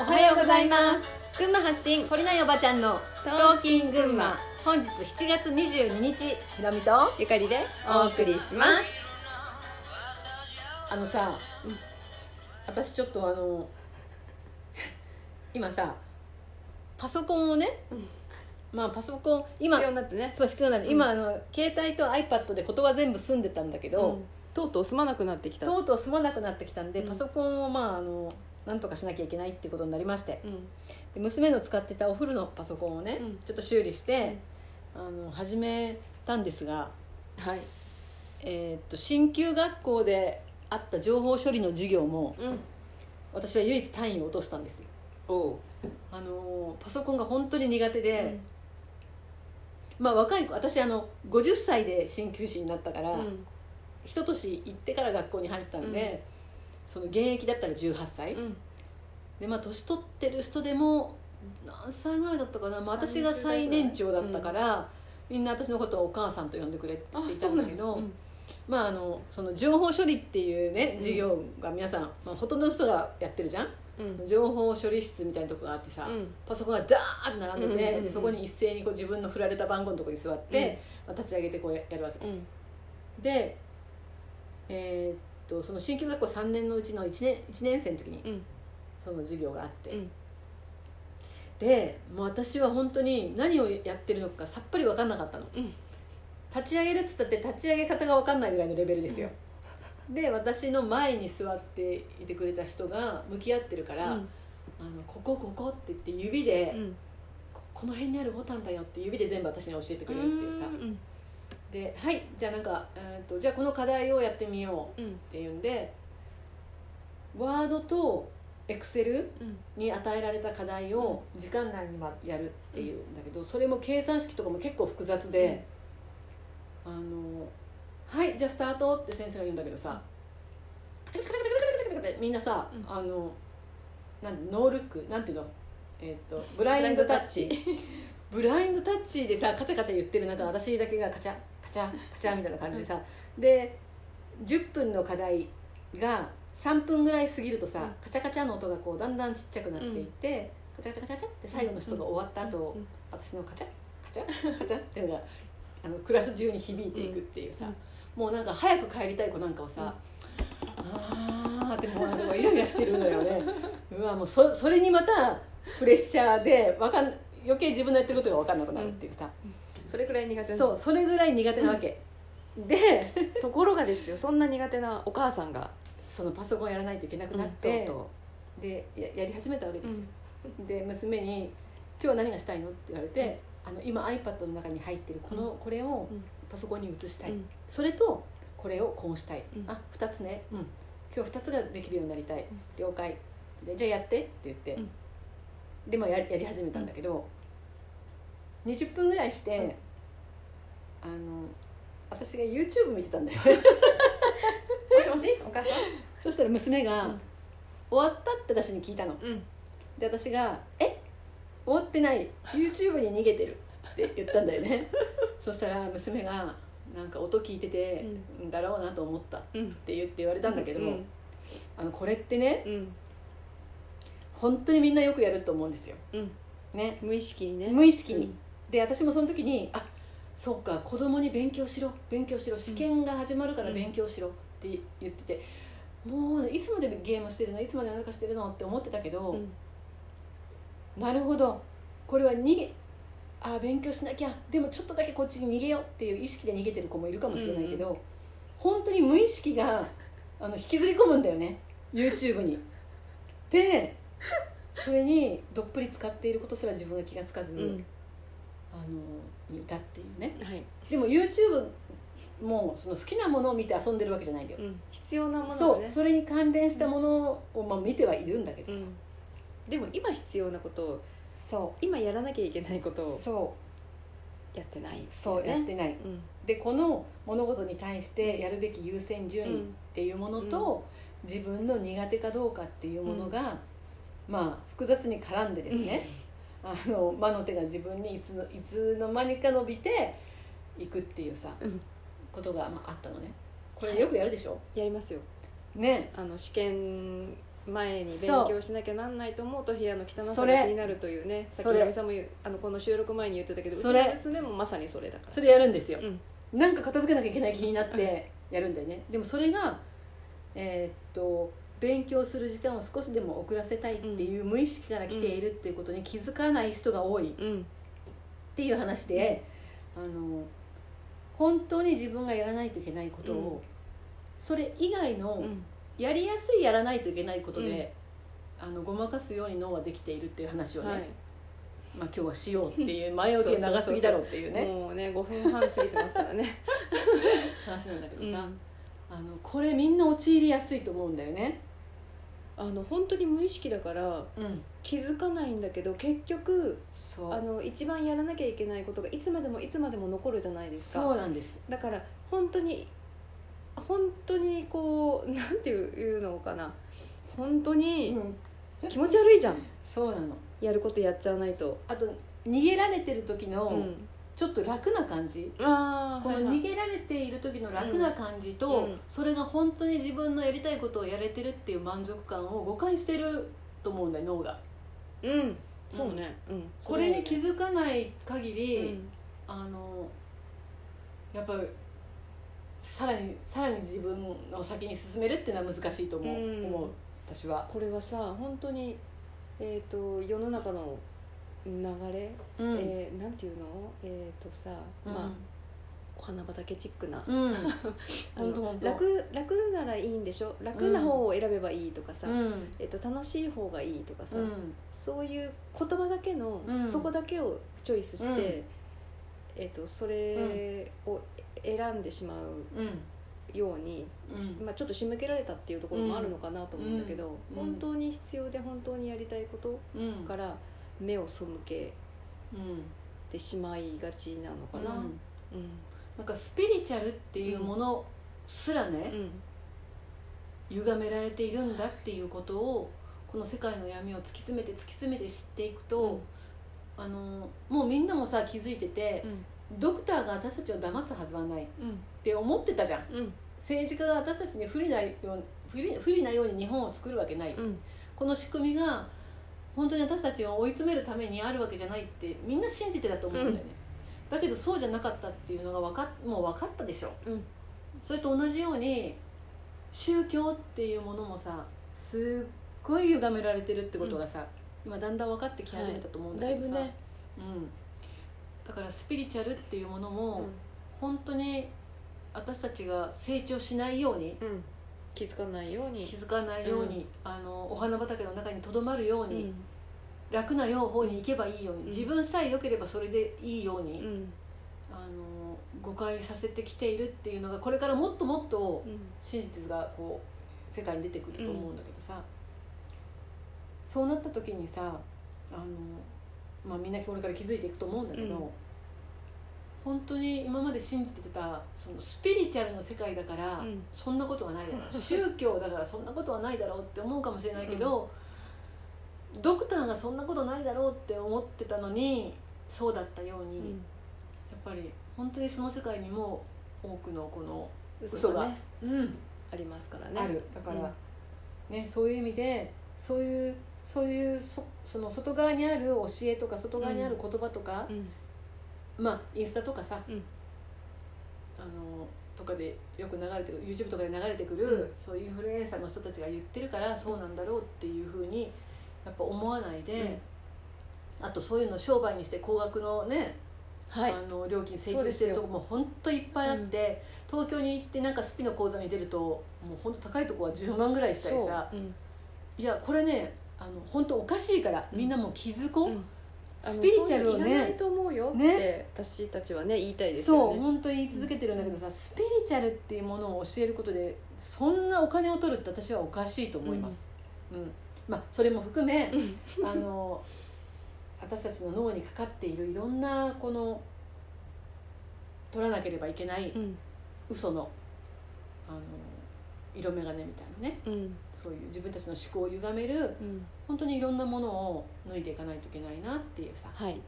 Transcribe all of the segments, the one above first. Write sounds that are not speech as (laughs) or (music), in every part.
おはようございます。群馬発信堀内おばちゃんのトトーキン群馬。本日7月22日ひろみとゆかりでお送りします。あのさ、うん私ちょっとあの今さパソコンをね、うん。まあパソコン今必要になってね。そう必要なんで、うん。今あの携帯と iPad で言葉全部済んでたんだけど、うん。とうとう済まなくなってきた。とうとう済まなくなってきたんで、うん。パソコンをまああのなんとかしなきゃいけないっていうことになりまして。うん。で娘の使ってたお風呂のパソコンをね、うん。ちょっと修理して、あの始めたんですが、はい。えーっと進級学校であった情報処理の授業もうん。私は唯一単位を落としたんですよ。あのパソコンが本当に苦手で、まあ若い子私あの50歳で鍼灸師になったから、うん。一年行ってから学校に入ったんで、その現役だったら18歳、うん。でまあ年取ってる人でも何歳ぐらいだったかな、まあ、私が最年長だったから、みんな私のことをお母さんと呼んでくれって言ったんだけどうんまああのその情報処理っていうねうん。授業が皆さん、まあ、ほとんどの人がやってるじゃん。うん。情報処理室みたいなとこがあってさ、うん。パソコンがダーッと並んでて、うんうんそこに一斉にこう自分の振られた番号のとこに座って、まあ、立ち上げてこうややるわけです、うん。でえーっとその新旧学校3年のうちの1年 ,1 年生の時にうん。その授業があって、うん。でもう私は本当に何をやってるのかさっぱり分かんなかったの。うん。立ち上げるっつったって立ち上げ方が分かんないぐらいのレベルですよ、で私の前に座っていてくれた人が向き合ってるから「うん。あのここここ」って言って指で、うん。ここの辺にあるボタンだよって指で全部私に教えてくれるっていうさ。うんで「はいじゃあなんか、えー、とじゃあこの課題をやってみよう」うん。っていうんでワードとエクセルうん。に与えられた課題を時間内にまやるっていうんだけどそれも計算式とかも結構複雑で「あのはいじゃあスタート」って先生が言うんだけどさみんなさ、うん。あのなんノールックなんていうの？えっ、とブラインドタッチ。ブラインドタッチ。でさカチャカチャ言ってる中私だけがカチャカチャカチャみたいな感じでさ、で10分の課題が3分ぐらい過ぎるとさ、うん。カチャカチャの音がこうだんだんちっちゃくなっていって、カチャカチャカチャカチャって最後の人が終わった後、うん。私のカチャカチャカチャっていうのがあのクラス中に響いていくっていうさ、うん。もうなんか早く帰りたい子なんかはさ、あーってもうなんかイライラしてるのよね。(laughs) うわもうそそれにまたプレッシャーでわかん余計自分のやってることが分かんなくなるっていうさ、それくらい苦手なそうそれぐらい苦手なわけ、で (laughs) ところがですよそんな苦手なお母さんが。そのパソコンやらないといけなくなっうんて、とうとでややり始めたわけうですよ、で娘に「今日は何がしたいの?」って言われて、あの今 iPad の中に入ってるこの、これをうん。パソコンに移したい、うん。それとこれをこうしたい、うんあ2つね、うん、今日2つができるようになりたい、ん。了解。でじゃあやってって言って、うん。でもややり始めたんだけど、20分ぐらいして、うん。あの私が YouTube 見てたんだよ。(laughs) もしもし？お母さそしたら娘が、うん。終わった?」って私に聞いたの。んうん。で私が「え？終わってない。YouTube に逃げてる」って言ったんだよね。(laughs) そしたら娘が「なんか音聞いてて、ん、だろうなと思った」っうん。て言って言われたんだけども、うん。あのこれってねうん。本当にみんなよくやると思うんですよ。うん。ね。無意識にね。無意識に、うんで私もその時に「あそうか子供に勉強しろ勉強しろ試験が始まるから勉強しろ」って言ってて、もういつまでゲームしてるのいつまで何かしてるのって思ってたけど、うん。なるほどこれは逃げあ勉強しなきゃでもちょっとだけこっちに逃げようっていう意識で逃げてる子もいるかもしれないけど、うん本当に無意識があの引きずり込むんだよね YouTube に。(laughs) でそれにどっぷり使っていることすら自分が気がつかず、うんあのにいたっていうね。はい。でも YouTube もその好きなものを見て遊んでるわけじゃないんだよ、うん。必要なものそう。それに関連したものを、まあ、見てはいるんだけどさ、うん。でも今必要なことをそ今やらなきゃいけないことをうそう。やってないそうやってない。うん。でこの物事に対してやるべき優先順位っていうものと、自分の苦手かどうかっていうものが、まあ複雑に絡んでですね、あの魔の手が自分にいつのいつの間にか伸びていくっていうさうん。ことが、まあ、あったのね。これよくやるでしょ、やりますよ。ね。あの試験前に勉強しなきゃなんないと思うと部屋の汚さが気になるというねさっきそれ。矢部さんもあのこの収録前に言ってたけどうちの娘もまさにそれだから。それやるんですよ、うん。なんか片付けなきゃいけない気になってやるんだよね、でもそれがえーっと勉強する時間を少しでも遅らせたいっていう無意識から来ているっていうことに気づかない人が多い。っうん。ていう話で、あの本当に自分がやらないといけないことを、うん。それ以外のうん。やりやすいやらないといけないことで、あのごまかすように脳はできているっていう話をね、はい。まあ、今日はしようっていう前置きが長すぎだろうっていうね。もうね5分半過ぎてますからね。(laughs) 話なんだけどさ、うん。あのこれみんな陥りやすいと思うんだよね。あの本当に無意識だからうん、気づかないんだけど結局そう。あの一番やらなきゃいけないことがいつまでもいつまでも残るじゃないですか。そうなんです。だから本当に本当にこう (laughs) なんていうのかな。本当にうん、気持ち悪いじゃん。そうなの。やることやっちゃわないと、あと逃げられてる時のうん、ちょっと楽な感じ。ああこの逃げている時の楽な感じと、うん。それが本当に自分のやりたいことをやれてるっていう満足感を誤解してると思うんだよ脳が。うん。そうね、うん。これに気づかない限り、うん。あのやっぱりさらにさらに自分の先に進めるっていうのは難しいと思う,、うん。思う私は。これはさ本当にえっ、と世の中の流れ、うん。えーなんていうの？えっ、とさ、うん。まあお花畑チックな、うん。(laughs) 楽楽ならいいんでしょ？楽な方を選べばいいとかさ、うん。えっと楽しい方がいいとかさ、うん。そういう言葉だけの、うん。そこだけをチョイスして、うん。えっとそれを選んでしまううん。ように、しまあ、ちょっと仕向けられたっていうところもあるのかなと思うんだけど、うん。本当に必要で本当にやりたいことから目を背けうん。てしまいがちなのかな。うん。うんなんかスピリチュアルっていうものすらね、歪められているんだっていうことをこの世界の闇を突き詰めて突き詰めて知っていくと、あのもうみんなもさ気づいてて、ドクターが私たちを騙すはずはないっうん。て思ってたじゃん。うん。政治家が私たちに不利なよう不利不利なように日本を作るわけない、うん。この仕組みが本当に私たちを追い詰めるためにあるわけじゃないってみんな信じてたと思うんだよね、だけどそうじゃなかったっていうのが分かっもう分かったでしょ。うん。それと同じように宗教っていうものもさすっごい歪められてるってことがさ、今だんだん分かってき始めたと思うんだけどさ、だいぶね、うん、だからスピリチュアルっていうものも、本当に私たちが成長しないようにうん。気づかないように。気づかないように、あのお花畑の中にとどまるように、うん楽な方に行けばいいように、うん。自分さえ良ければそれでいいように、うん。あの誤解させてきているっていうのがこれからもっともっとうん。真実がこう世界に出てくると思うんだけどさ、そうなった時にさあの、まあ、みんなこれから気づいていくと思うんだけど、うん。本当に今まで信じてたそのスピリチュアルの世界だから、うん。そんなことはないだろう。(laughs) 宗教だからそんなことはないだろうって思うかもしれないけど、ドクターがそんなことないだろうって思ってたのにそうだったように、うん。やっぱり本当にその世界にも多くのこの嘘嘘ががねうんありますからね。ある。だから、ねそういう意味でそういうそういうそその外側にある教えとか外側にある言葉とか、うん。まあインスタとかさ、うん。あのとかでよく流れてくる YouTube とかで流れてくる、うん。そういうインフルエンサーの人たちが言ってるからそうなんだろうっていうふうにやっぱ思わないで、あとそういうの商売にして高額のね、はい。あの料金請求してるとこも本当いっぱいあって、東京に行ってなんかスピの講座に出るともう本当高いとこは10万ぐらいしたりさう。ん。いやこれねあの本当おかしいからみんなもう気づこう、スピリチュアルをそういらないねと思うよって、ね。私たちはね言いたいですそうよね本当に言い続けてるんだけどさ、スピリチュアルっていうものを教えることでそんなお金を取るって私はおかしいと思います、うんまあそれも含めうん。あの私たちの脳にかかっているいろんなこの取らなければいけないうん。嘘のあの色眼鏡みたいなね。うん。そういう自分たちの思考を歪めるうん。本当にいろんなものを脱いでいかないといけないなっていうさはい。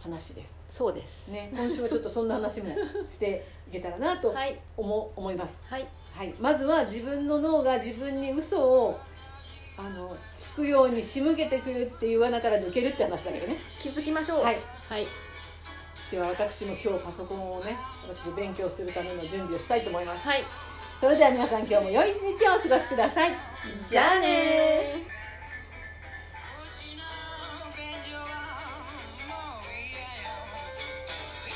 話です。そうです。ね、今週はちょっとそんな話もしていけたらなとはい。思思います。はい。はい、まずは自分の脳が自分に嘘をあのくように仕向けてくるっていう罠から抜けるって話だけどね。気づきましょう。はい。はい。では私も今日パソコンをね私勉強するための準備をしたいと思います。はい。それでは皆さん今日も良い一日をお過ごしください。じゃあねー